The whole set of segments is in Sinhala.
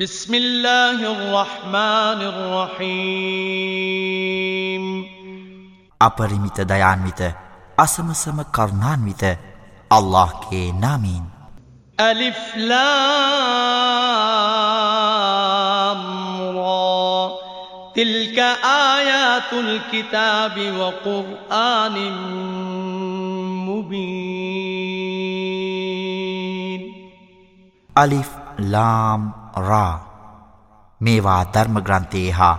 بسم الله الرحمن الرحيم. අපරිමිත දයාන්විත අසමසම الله كي نامين. ألف لام را. تلك آيات الكتاب وقرآن مبين. ألف لام රා මේවා ධර්මග්‍රන්ථයේ හා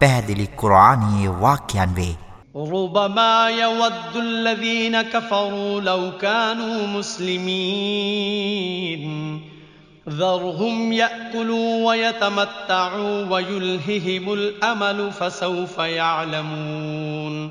පැහැදිලි කුරාණයේ වාක්‍යයන් වේ ربما يود الذين كفروا لو كانوا مسلمين ذرهم يأكلوا ويتمتعوا ويلههم الأمل فسوف يعلمون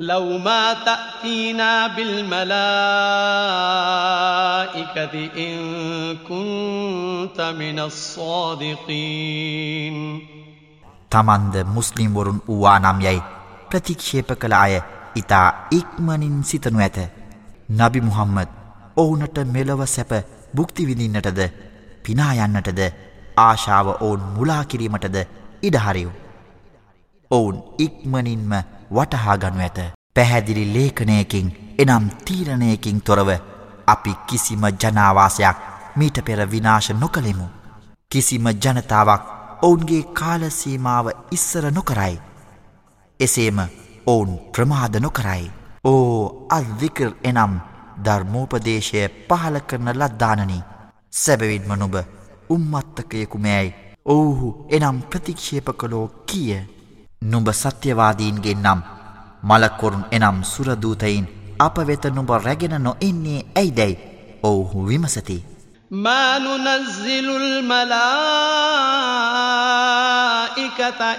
لو ما تأتينا بالملائكة إن كنت من الصادقين තමන්ද මුස්ලිම්වරුන් වූවා නම් යැයි ප්‍රතික්ෂේප කළ අය ඉතා ඉක්මනින් සිතනු ඇත. නබි මුහම්මද ඔවුනට මෙලොව සැප බුක්තිවිඳින්නටද පිනායන්නටද ආශාව ඔවුන් මුලාකිරීමටද ඉඩහරිව්. ඔවුන් ඉක්මනින්ම වටහාගනු ඇත. පැහැදිලි ලේඛනයකින් එනම් තීරණයකින් තොරව අපි කිසිම ජනාවාසයක් මීට පෙර විනාශ නොකළෙමු. කිසිම ජනතාවක් ඔවුන්ගේ කාලසීමාව ඉස්සර නොකරයි. එසේම ඔවුන් ප්‍රමාද නොකරයි. ඕ අල්විකර් එනම් ධර්මෝපදේශය පහල කරන ලද්දානනි. සැබවින්ම නොබ උම්මත්තකයෙකුමෑයි ඔවුහු එනම් ප්‍රතික්ෂේප කළෝ කිය. නුඹ සත්‍යවාදීන්ගේ නම් මලකොරුන් එනම් සුරදූතයින් අප වෙත නුඹ රැගෙන නොඉන්නේ ඇයිදැයි ඔවුහු විමසති. ما ننزل الملائكة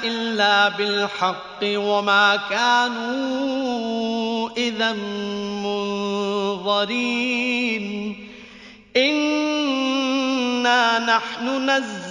إلا بالحق وما كانوا إذا منظرين إنا نحن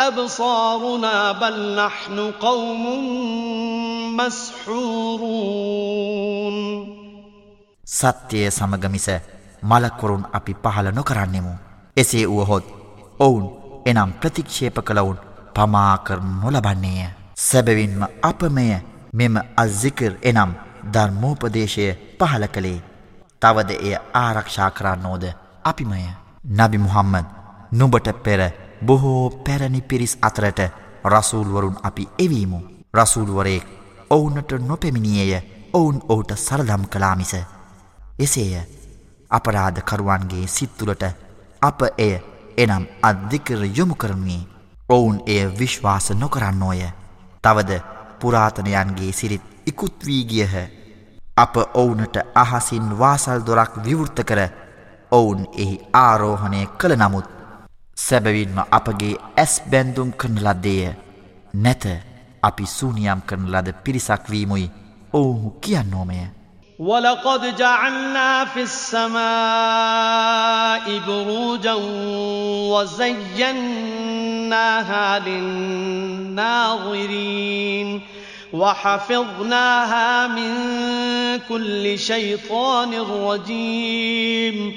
أبصارنا بل نحن قوم مسحورون සත්‍යය සමග මිස මලකොරුන් අපි පහල නොකරන්නෙමු. එසේ වුවහොත් ඔවුන් එනම් ප්‍රතික්ෂේප කළවුන් පමාකර නොලබන්නේය. සැබවින්ම අපමය මෙම අස්සිකර් එනම් ධර්මෝපදේශය පහල කළේ. තවද එය ආරක්ෂා කරන්නෝද අපිමය. නබි මුහම්මද නුබට පෙර බොහෝ පැරණි පිරිස් අතරට රසූල්වරුන් අපි එවීමු. රසූල්වරයෙක් ඔවුනට නොපෙමිණියය ඔවුන් ඔහුට සරදම් කලාමිස. එසේය අපරාධ කරුවන්ගේ සිත්තුලට අප එය එනම් අධිකර යොමු කරනුවේ ඔවුන් එය විශ්වාස නොකරන්නෝය. තවද පුරාතනයන්ගේ සිරිත් ඉකුත්වී ගියහ. අප ඔවුනට අහසින් වාසල් දොරක් විවෘත්ත කර ඔවුන් එහි ආරෝහණය කළ නමුත් සැබවින්ම අපගේ ඇස් බැන්දුම් කරන ලද්දේය නැත අපි සූනියම් කරන ලද පිරිසක් වීමුයි ඔවුහු කියන්නෝමය. ولقد جعلنا في السماء بروجا وزيناها للناظرين وحفظناها من كل شيطان رجيم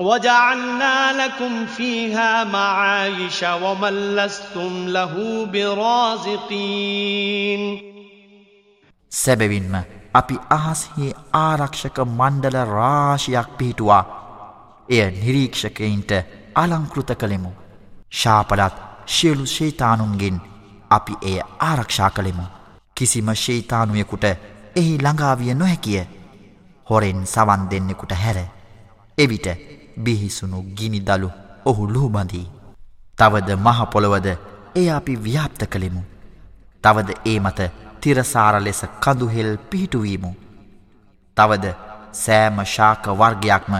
وجعلنا لكم فيها معايش ومن لستم له برازقين සැබවින්ම අපි අහස්හි ආරක්ෂක මණ්ඩල රාශියක් පිහිටුවා එය නිරීක්ෂකයින්ට අලංකෘත කළෙමු. ශාපලත් ශියලු ශේතානුන්ගෙන් අපි එය ආරක්ෂා කළෙමු. කිසිම ශේතානුයකුට එහි ළඟාවිය නොහැකිය. හොරෙන් සවන් දෙන්නෙකුට හැර. එවිට බිහිසුණු ගිනිදලු ඔහු ලුහුබඳී. තවද මහපොළොවද එය අපි ව්‍යාප්ත කළෙමු. තවද ඒ මත තිරසාර ලෙස කඳුහෙල් පිහිටුවීමු. තවද සෑම ශාක වර්ගයක්ම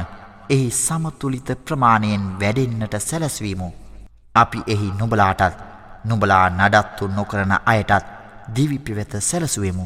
එහි සමතුලිත ප්‍රමාණයෙන් වැඩෙන්න්නට සැලැස්වීමු. අපි එහි නුබලාටත් නුබලා නඩත්තු නොකරන අයටත් දිවිපිවෙත සැලසුවමු.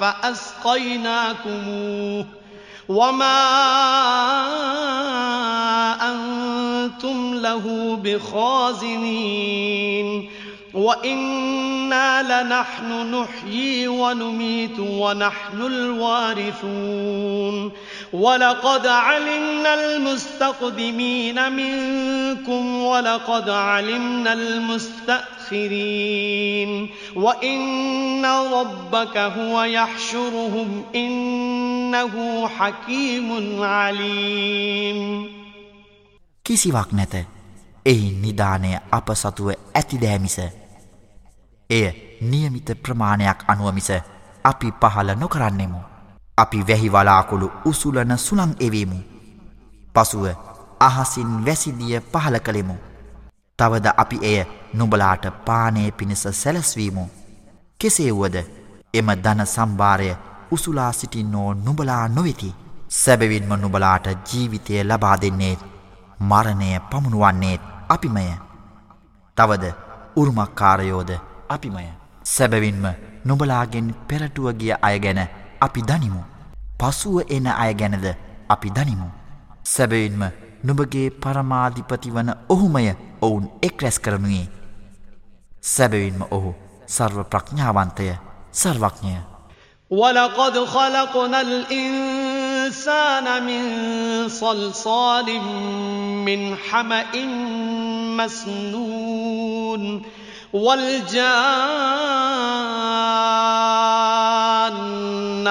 فأسقيناكموه وما أنتم له بخازنين وإنا لنحن نحيي ونميت ونحن الوارثون ولقد علمنا المستقدمين منكم ولقد علمنا المستأخرين وإن ربك هو يحشرهم إنه حكيم عليم කිසිවක් නැත. එහි නිධානය අප සතුව ඇතිදෑමිස. එය නියමිත ප්‍රමාණයක් අනුවමිස අපි පහල නොකරන්නෙමු. අපි වැහිවලාකුළු උසුලන සුළං එවීමු. පසුව අහසින් වැසිදිය පහල කළෙමු. තවද අපි එය නුබලාට පානය පිණිස සැලස්වීමු. කෙසේ වුවද එම ධන සම්භාරය උසුලා සිටින්නෝ නුබලා නොවෙති. සැබවින්ම නුබලාට ජීවිතය ලබා දෙන්නේත් මරණය පමුණුවන්නේත් අපිමය. තවද උරුමක්කාරයෝද අපිමය. සැබවින්ම නොබලාගෙන් පෙරටුවගිය අය ගැන අපි දනිමු. පසුව එන අය ගැනද අපි දනිමු. සැබවින්ම නුබගේ පරමාධිපති වන ඔහුමය ඔවුන් එක් රැස් කරනුයේ. සැබවින්ම ඔහු සර්ව ප්‍රඥාවන්තය සර්වඥය. وَلَقَدْ خَلَقْنَا الْإِنسَانَ الإنسان من صلصال من حمأ مسنون والجان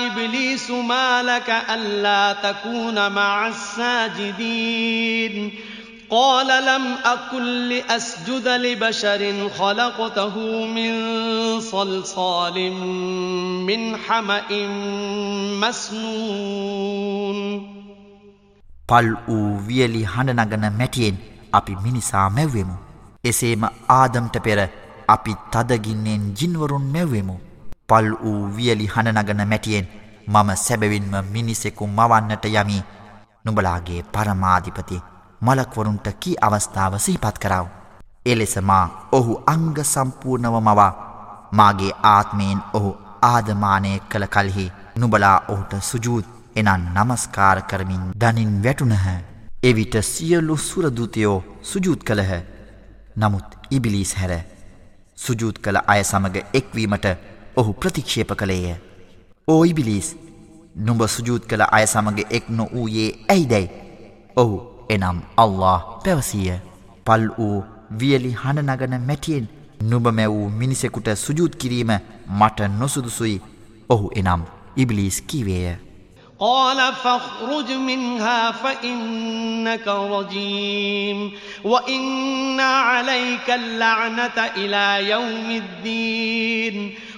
إبليس ما لك ألا تكون مع الساجدين قال لم أكن لأسجد لبشر خلقته من صلصال من حمأ مسنون පල් වූ වියලි හඬනගන මැටියෙන් අපි මිනිසා මැව්වෙමු. එසේම ආදම්ට පෙර අපි තදගින්නෙන් ජින්වරුන් මැව්වෙමු. පල් වූ වියලි හඬනගන මැටියෙන් මම සැබවින්ම මිනිසෙකු මවන්නට යමි නුබලාගේ පරමාධිපති මලක්වරුන්ට කී අවස්ථාව සහිපත් කරව. එලෙස මා ඔහු අංග සම්පූර්ණව මවා මාගේ ආත්මයෙන් ඔහු ආදමානය කළ කල්හි නුබලා ඔහුට සුජූත් එනන් නමස්කාර කරමින් දනින් වැටුනහ. එවිට සියලු සුරදූතයෝ සුජූත් කළහ. නමුත් ඉබිලිස් හැර සුජූත් කළ අය සමඟ එක්වීමට ඔහු ප්‍රතික්ෂේප කළේය. ඕයි බිලිස් නුඹ සුජූත් කළ අය සමඟ එක් නො වූයේ ඇයිදැයි. ඔහු එනම් අල්له පැවසීය පල් වූ වියලි හඬනගන මැටියෙන් නුබ මැවූ මිනිසෙකුට සුජූත් කිරීම මට නොසුදුසුයි ඔහු එනම් ඉබිලිස් කිවේය. قال فاخرج منها فإنك رجيم وإن عليك اللعنة إلى يوم الدين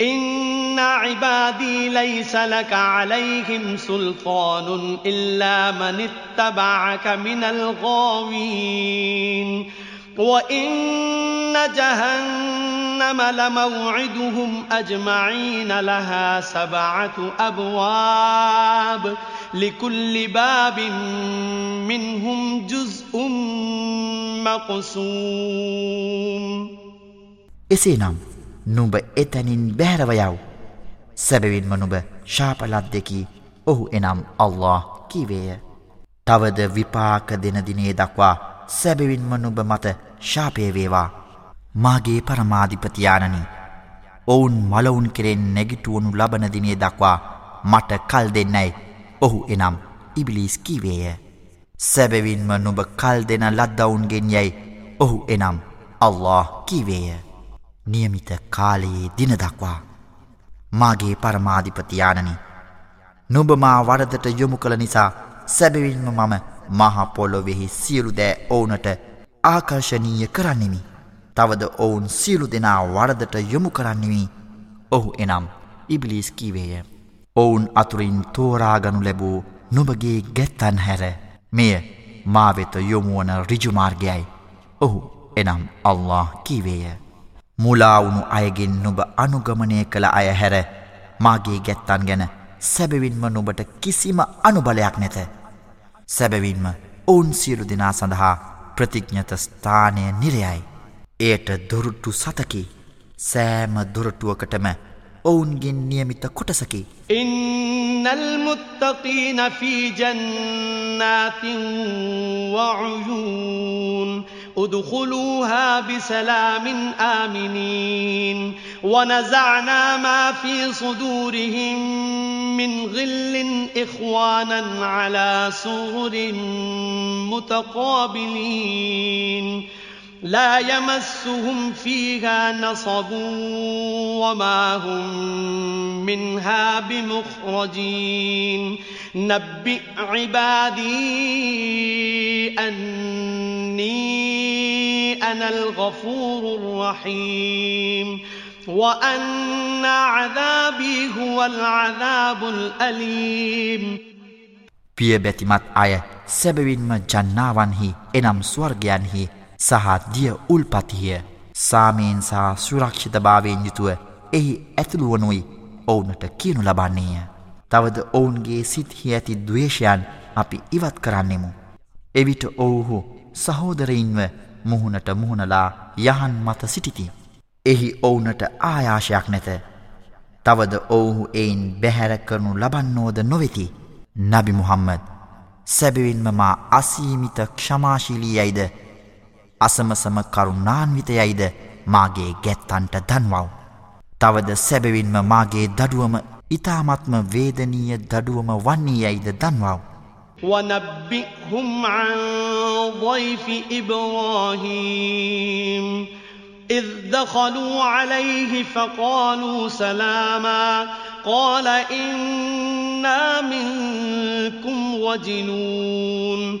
إن عبادي ليس لك عليهم سلطان إلا من اتبعك من الغاوين وإن جهنم لموعدهم أجمعين لها سبعة أبواب لكل باب منهم جزء مقسوم එසේනම් නුඹ එතැනින් බැහැරව යව්. සැබවින්ම නුඹ ශාපලද්දකි ඔහු එනම් අල්له කිවේය. තවද විපාක දෙනදිනේ දක්වා සැබවින්ම නුඹ මත ශාපයවේවා. මාගේ පරමාධිපතියානනි ඔවුන් මලවුන් කෙරෙන් නැගිටුවනු ලබනදිනේ දක්වා මට කල් දෙන්නයි ඔහු එනම් ඉබිලිස් කිවේය. සැබවින්ම නුඹ කල් දෙන ලද්දවුන්ගෙන් යැයි ඔහු එනම් අල්له කිවේය. නියමිත කාලයේ දිනදක්වා මාගේ පරමාධිපතියානනි නුඹ මා වරදට යොමු කළ නිසා සැබවින්ම මම මහපොල්ලොවෙහි සියලු දෑ ඕනට ආකර්ශනීය කරන්නෙමි. තවද ඔවුන් සියලු දෙනා වරදට යොමු කරන්නෙමි ඔහු එනම් ඉබිලිස් කීවේය. ඔවුන් අතුරින් තෝරාගනු ලැබූ නුබගේ ගැත්තන් හැර මෙය මාවෙත යොමුවන රිජුමාර්ගයයි. ඔහු එනම් අල්له කීවේය. මුලාවුණු අයගෙන් නුබ අනුගමනය කළ අය හැර මාගේ ගැත්තන් ගැන සැබවින්ම නුබට කිසිම අනුබලයක් නැත. සැබවින්ම ඔවුන් සියලු දෙනා සඳහා ප්‍රතිඥ්ඥත ස්ථානය නිරයයි. එයට දොරුට්ටු සතකි සෑම දොරටුවකටම ඔවුන්ගෙන් නියමිත කොටසකි. ඉන්නල් මුත්තකීන ෆීජන්නාතින් වعයූන්. ادخلوها بسلام آمنين. ونزعنا ما في صدورهم من غل إخوانا على سور متقابلين. لا يمسهم فيها نصب وما هم منها بمخرجين نبئ عبادي أني أنا الغفور الرحيم وأن عذابي هو العذاب الأليم පිය බැතිමත් අය සැබවින්ම ජන්නාවන්හි එනම් ස්වර්ගයන්හි සහ දිය උල්පතිහිය සාමයෙන් සහ සුරක්ෂිතභාවයෙන් යුතුව එහි ඇතුළුවනුයි ඔවුනට කියනු ලබන්නේය. තවද ඔවුන්ගේ සිත්හි ඇති දවේශයන් අපි ඉවත් කරන්නෙමු. එවිට ඔවුහු සහෝදරයින්ව මුහුණට මුහුණලා යහන් මත සිටිති. එහි ඔවුනට ආයාශයක් නැත. තවද ඔවුහු එයින් බැහැර කරනු ලබන්නෝද නොවෙති. නබි මුහම්මද සැබවින්ම මා අසීමිත ක්ෂමාශීලී යයිද අසමසම කරුණාන්විතයයිද මාගේ ගැත්තන්ට දන්වව්. තවද සැබවින්ම මාගේ දඩුවම ඉතාමත්ම වේදනීය දඩුවම වන්නේ යයිද දන්වව්. ونبئهم عن ضيف إبراهيم إذ دخلوا عليه فقالوا سلاما قال إنا منكم وجنون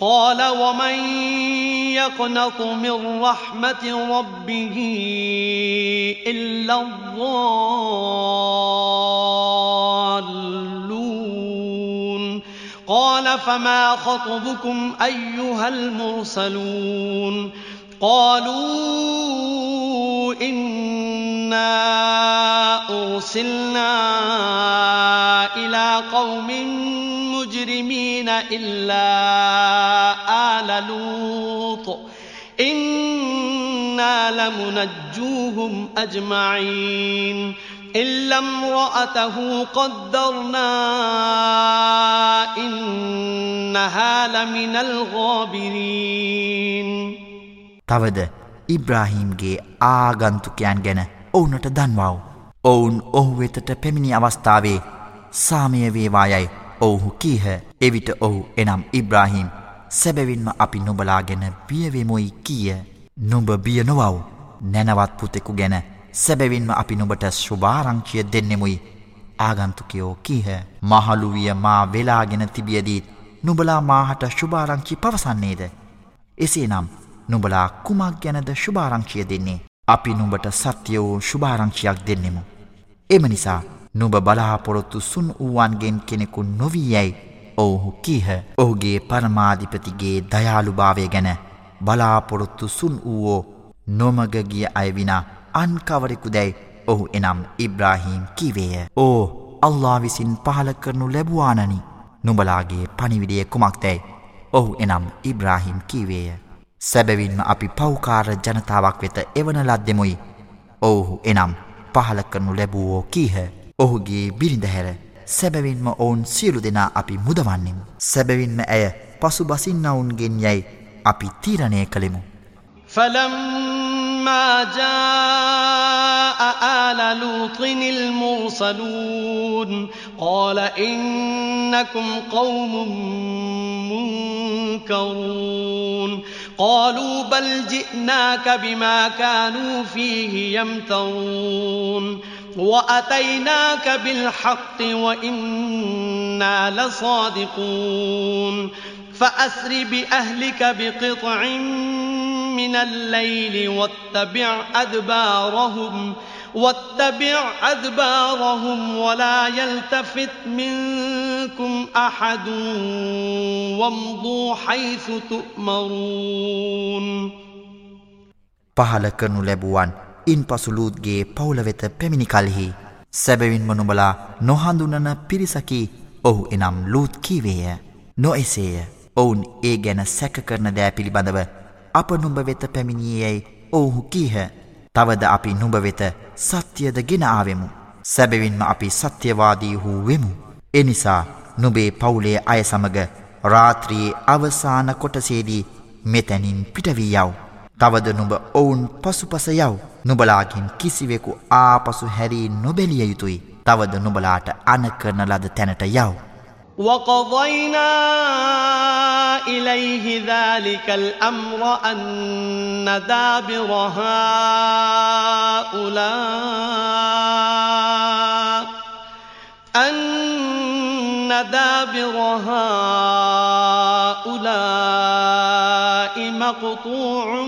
قال ومن يقنط من رحمة ربه إلا الضالون قال فما خطبكم أيها المرسلون قالوا إنا أرسلنا إلى قوم مجرمين إلا آل لوط إنا لمنجوهم أجمعين إلا امرأته قدرنا إنها لمن الغابرين තවද ඉබ්‍රාහීම්ගේ ආගන්තුකයන් ගැන ඔවුනට දන්වව්. ඔවුන් ඔහු වෙතට පැමිණි අවස්ථාවේ සාමය වේවායයි ඔවුහු කීහ එවිට ඔහු එනම් ඉබ්‍රාහීම් සැබැවින්ම අපි නොබලා ගැන බියවෙමුයි කිය. නුඹ බිය නොවව් නැනවත් පුතෙකු ගැන සැබැවින්ම අපි නුබට ශුභාරංචිය දෙන්නෙමුයි. ආගන්තුකයෝ කීහ? මහළුවිය මා වෙලාගෙන තිබියදීත් නුබලා මාහට ශුභාරංචි පවසන්නේද? එසේ නම් නුබලා කුමක් ගැනද ශුභාරංචිය දෙන්නේ? අපි නුඹට සත්‍ය වූ ශුභාරංචියක් දෙන්නෙමු. එම නිසා නුබ බලාපොරොත්තු සුන් වූවන්ගෙන් කෙනෙකු නොවී යැයි ඔවුහු කීහ. ඔහුගේ පරමාධිපතිගේ දයාළුභාවය ගැන බලාපොරොත්තු සුන් වූවෝ නොමගගිය අය විනා අන්කවරෙකු දැයි ඔහු එනම් ඉබ්‍රාහීම් කිවේය. ඕ අල්ලා විසින් පහල කරනු ලැබවානනි. නුබලාගේ පනිවිඩිය කුමක්දැයි ඔහු එනම් ඉබ්‍රාහිම් කීවේය. සැබැවින්ම අපි පෞකාර ජනතාවක් වෙත එවන ලද්දෙමුයි. ඔවුහු එනම් පහල කරනු ලැබුවෝ කීහ. ඔහුගේ බිරිඳහැර සැබැවින්ම ඔවුන් සියලු දෙනා අපි මුදවන්නෙමු සැබැවින්ම ඇය පසු බසින්නවුන්ගෙන් යැයි අපි තීරණය කළෙමු فلما جاء آل لوط المرسلون قال إنكم قوم منكرون قالوا بل جئناك بما كانوا فيه يمترون وأتيناك بالحق وإنا لصادقون فأسر بأهلك بقطع من الليل واتبع أدبارهم واتبع أدبارهم ولا يلتفت منكم أحد وامضوا حيث تؤمرون පහල කරනු ලැබුවන් ඉන් පසුලූත්ගේ පවුල වෙත පැමිණි කල්හි සැබවින්ම නුබලා නොහඳුනන පිරිසකි ඔහු එනම් ලූත් කීවේය. නොඑසේය. ඔවුන් ඒ ගැන සැක කරන දෑ පිළිබඳව අප නුඹ වෙත පැමිණියයැයි ඔවුහු කීහ. තවද අපි නුඹ වෙත සත්‍යයද ගෙන ආවෙමු. සැබවින්ම අපි සත්‍යවාදී වූ වෙමු. එනිසා නුබේ පවුලේ අය සමග රාත්‍රයේ අවසාන කොටසේදී මෙතැනින් පිටවී යව්. තවද නුඹ ඔවුන් පසුපස යව් නුබලාගින් කිසිවෙකු ආපසු හැරී නොබැලිය යුතුයි තවද නුබලාට අනකරන ලද තැනට යව් وقضينا إليه ذلك الأمر أن دابر هؤلاء أن دابر هؤلاء مقطوع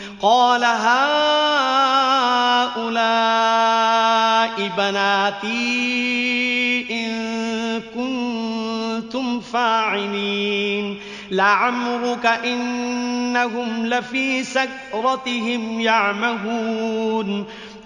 قال هؤلاء بناتي إن كنتم فاعلين لعمرك إنهم لفي سكرتهم يعمهون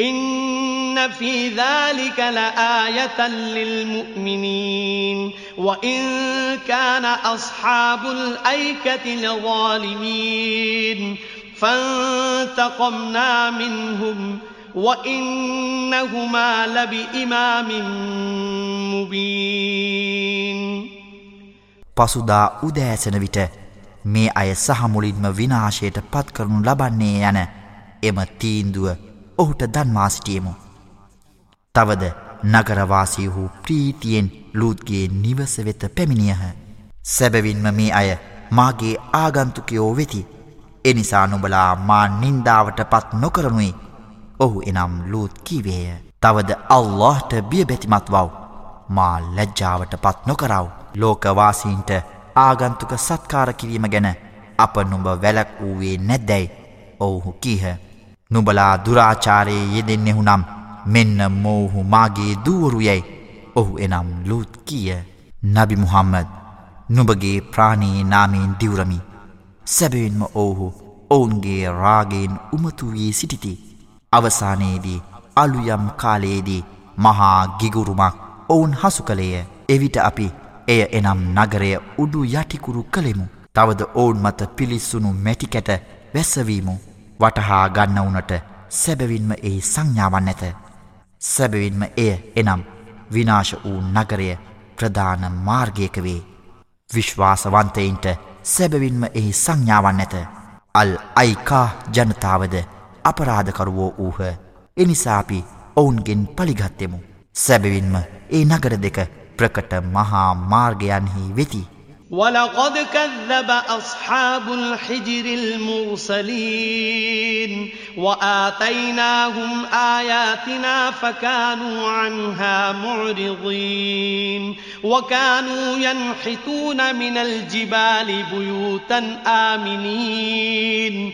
إن في ذلك لآية للمؤمنين وإن كان أصحاب الأيكة لظالمين فانتقمنا منهم وإنهما لبإمام مبين පසුදා උදෑසන විට මේ අය සහමුලින්ම විනාශයට පත් කරනු ලබන්නේ යන එම තීන්දුව ඔහුට දන්වා සිටියමු. තවද නගරවාසීහු ප්‍රීතියෙන් ලූත්ගේ නිවස වෙත පැමිණියහ. සැබවින්ම මේ අය මාගේ ආගන්තුකයෝ වෙති. එනිසා නොබලා මා නින්දාවට පත් නොකරනුයි. ඔහු එනම් ලූත් කීවේය. තවද අල්لهට බියබැතිමත් වව්. මා ලැජ්ජාවට පත් නොකරව. ලෝකවාසීන්ට ආගන්තුක සත්කාර කිරීම ගැන අප නුඹ වැලක් වූවේ නැද්දැයි ඔවුහු කීහ. නුබලා දුරාචාරයේ යෙදෙන්නෙහු නම් මෙන්න මෝහු මාගේ දූවරු යැයි ඔහු එනම් ලූත් කිය. නබි මුහම්මද නුබගේ ප්‍රාණී නාමයෙන් දිවරමි. සැබවින්ම ඔවුහු ඔවුන්ගේ රාගයෙන් උමතු වී සිටිති. අවසානයේදී අලුයම් කාලයේදී මහා ගිගුරුමක් ඔවුන් හසු කළේය. එවිට අපි එය එනම් නගරය උඩු යටිකුරු කළෙමු. තවද ඔවුන් මත පිලිස්සුණු මැටිකැට වැස්සවීමු. වටහා ගන්නවුනට සැබවින්ම එහි සංඥාවන් ඇත සැබවින්ම එය එනම් විනාශ වූ නගරය ප්‍රධාන මාර්ගයක වේ. විශ්වාසවන්තයින්ට සැබවින්ම එහි සංඥාවන් ඇත අල් අයිකා ජනතාවද අපරාධකරුවෝ වූහ. එනිසාපි ඔවුන්ගෙන් පළිගත්තෙමු සැබවින්ම ඒ නගර දෙක ප්‍රකට මහා මාර්ගයන්හි වෙති. ولقد كذب أصحاب الحجر المرسلين وآتيناهم آياتنا فكانوا عنها معرضين وكانوا ينحتون من الجبال بيوتا آمنين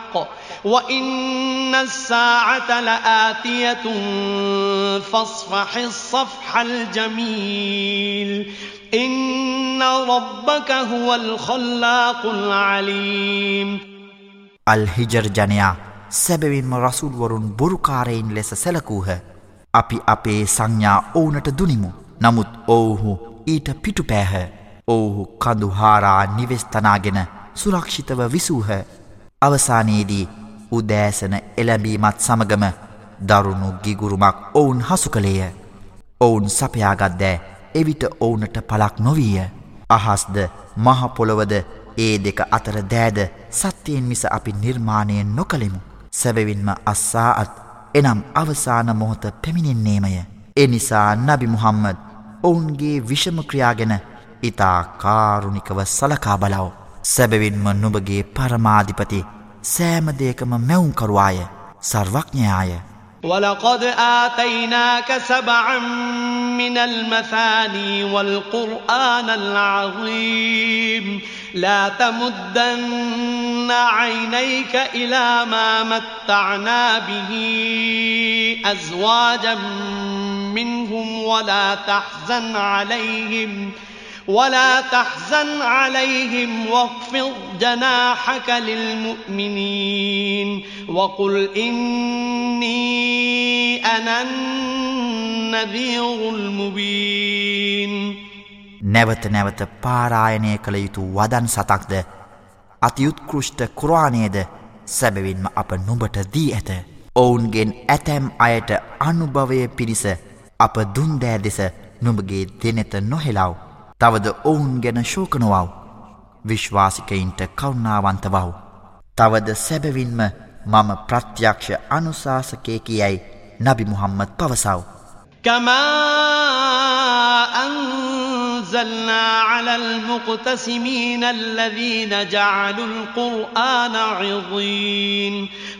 وإن الساعة لآتية فاصفح الصفح الجميل إن ربك هو الخلاق العليم الهجر جنيا සැබවින්ම රසුල්වරුන් බොරුකාරයින් ලෙස සැලකූහ. අපි අපේ සංඥා ඕනට දුනිමු. නමුත් ඔවුහු ඊට පිටු පෑහ. ඔවුහු කඳුහාරා නිවෙස්තනාගෙන සුරක්ෂිතව විසූහ. අවසානයේදී උදෑසන එළැබීමත් සමගම දරුණු ගිගුරුමක් ඔවුන් හසු කළේය. ඔවුන් සපයාගත්දෑ එවිට ඔවුනට පලක් නොවීය. අහස්ද මහපොළොවද ඒ දෙක අතර දෑද සත්‍යයෙන් මිස අපි නිර්මාණයෙන් නොකළෙමු. සැබවින්ම අස්සාಅත් එනම් අවසාන මොහොත පැමිණෙන්නේමය. එනිසා නබි මුහම්මද ඔවුන්ගේ විෂමක්‍රියාගෙන ඉතා කාරුණිකව සලකා බලව. සැබවින්ම නුබගේ පරමාධිපති සෑමදයකම මැවුම්කරුවාය සර්වඥයාය. ولقد آتيناك سبعا من المثاني والقرآن العظيم لا تمدن عينيك إلى ما متعنا به أزواجا منهم ولا تحزن عليهم ولا تحزن عليهم واخفض جناحك للمؤمنين وقل إني أنا النذير المبين නැවත නැවත පාරායනය කළ යුතු වදන් සතක්ද අතියුත්කෘෂ්ට කුරාණයද සැබවින්ම අප නුඹට දී ඇත. ඔවුන්ගෙන් ඇතැම් අයට අනුභවය පිරිස අප දුන්දෑ දෙස නුඹගේ දෙනෙත නොහෙලාව. තවද ඔවුන් ගැන ශෝකනොවව්. විශ්වාසිකයින්ට කවුන්නාවන්ත වව්. තවද සැබවින්ම මම ප්‍රත්‍යක්ෂ අනුශාසකයකි යැයි නබි මුහම්මද පවසව්. كما أنزلنا على المقتسمين الذين جعلوا القرآن عظيم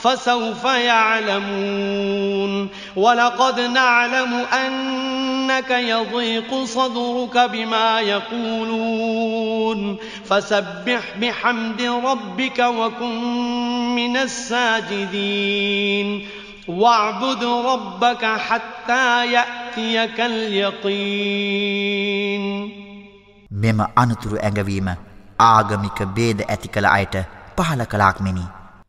فسوف يعلمون ولقد نعلم أنك يضيق صدرك بما يقولون فسبح بحمد ربك وكن من الساجدين واعبد ربك حتى يأتيك اليقين මෙම අනතුරු ඇඟවීම ආගමික බේද ඇති කළ අයට පහල කලාක් මෙනි.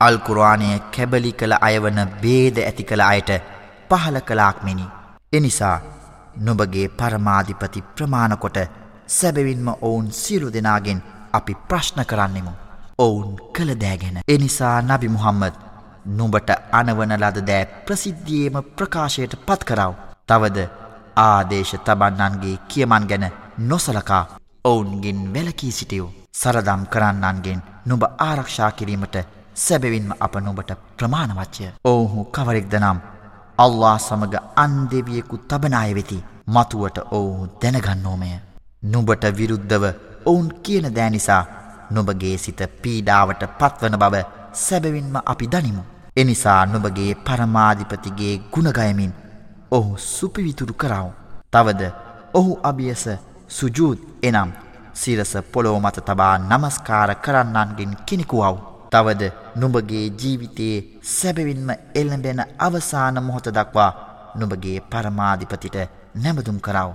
අල්කුරවානය කැබලි කළ අයවන බේද ඇති කළ අයට පහල කලාක් මෙනි. එනිසා නොබගේ පරමාධිපති ප්‍රමාණකොට සැබවින්ම ඔවුන් සියලු දෙනාගෙන් අපි ප්‍රශ්න කරන්නෙමු. ඔවුන් කළ දෑගෙන. එනිසා නබි මුහම්මද නුඹට අනවන ලද දෑ ප්‍රසිද්ධියේම ප්‍රකාශයට පත් කරව. තවද ආදේශ තබන්නන්ගේ කියමන් ගැන නොසලකා ඔවුන්ගෙන් වැලකී සිටියෝ. සරදම් කරන්නන්ගෙන් නුඹ ආරක්ෂා කිරීමට සැබවින්ම අප නුඹට ප්‍රමාණවච්චය. ඔවුහු කවරෙක්ද නම් අල්له සමඟ අන්දෙවියෙකු තබනාය වෙති මතුවට ඔවුහු දැනගන්නෝමය. නුඹට විරුද්ධව ඔවුන් කියන දෑනිසා නොබගේ සිත පීඩාවට පත්වන බව සැබවින්ම අපි දනිමු. එනිසා නුබගේ පරමාධිපතිගේ ගුණගයමින් ඔහු සුපිවිතුරු කරව. තවද ඔහු අභියස සුජූත් එනම් සිරස පොළොව මත තබා නමස්කාර කරන්නන්ගෙන් කෙනෙකුවව්. තවද නුඹගේ ජීවිතයේ සැබවින්ම එල්ලඹෙන අවසාන මොහොත දක්වා නුඹගේ පරමාධිපතිට නැමදුම් කරව.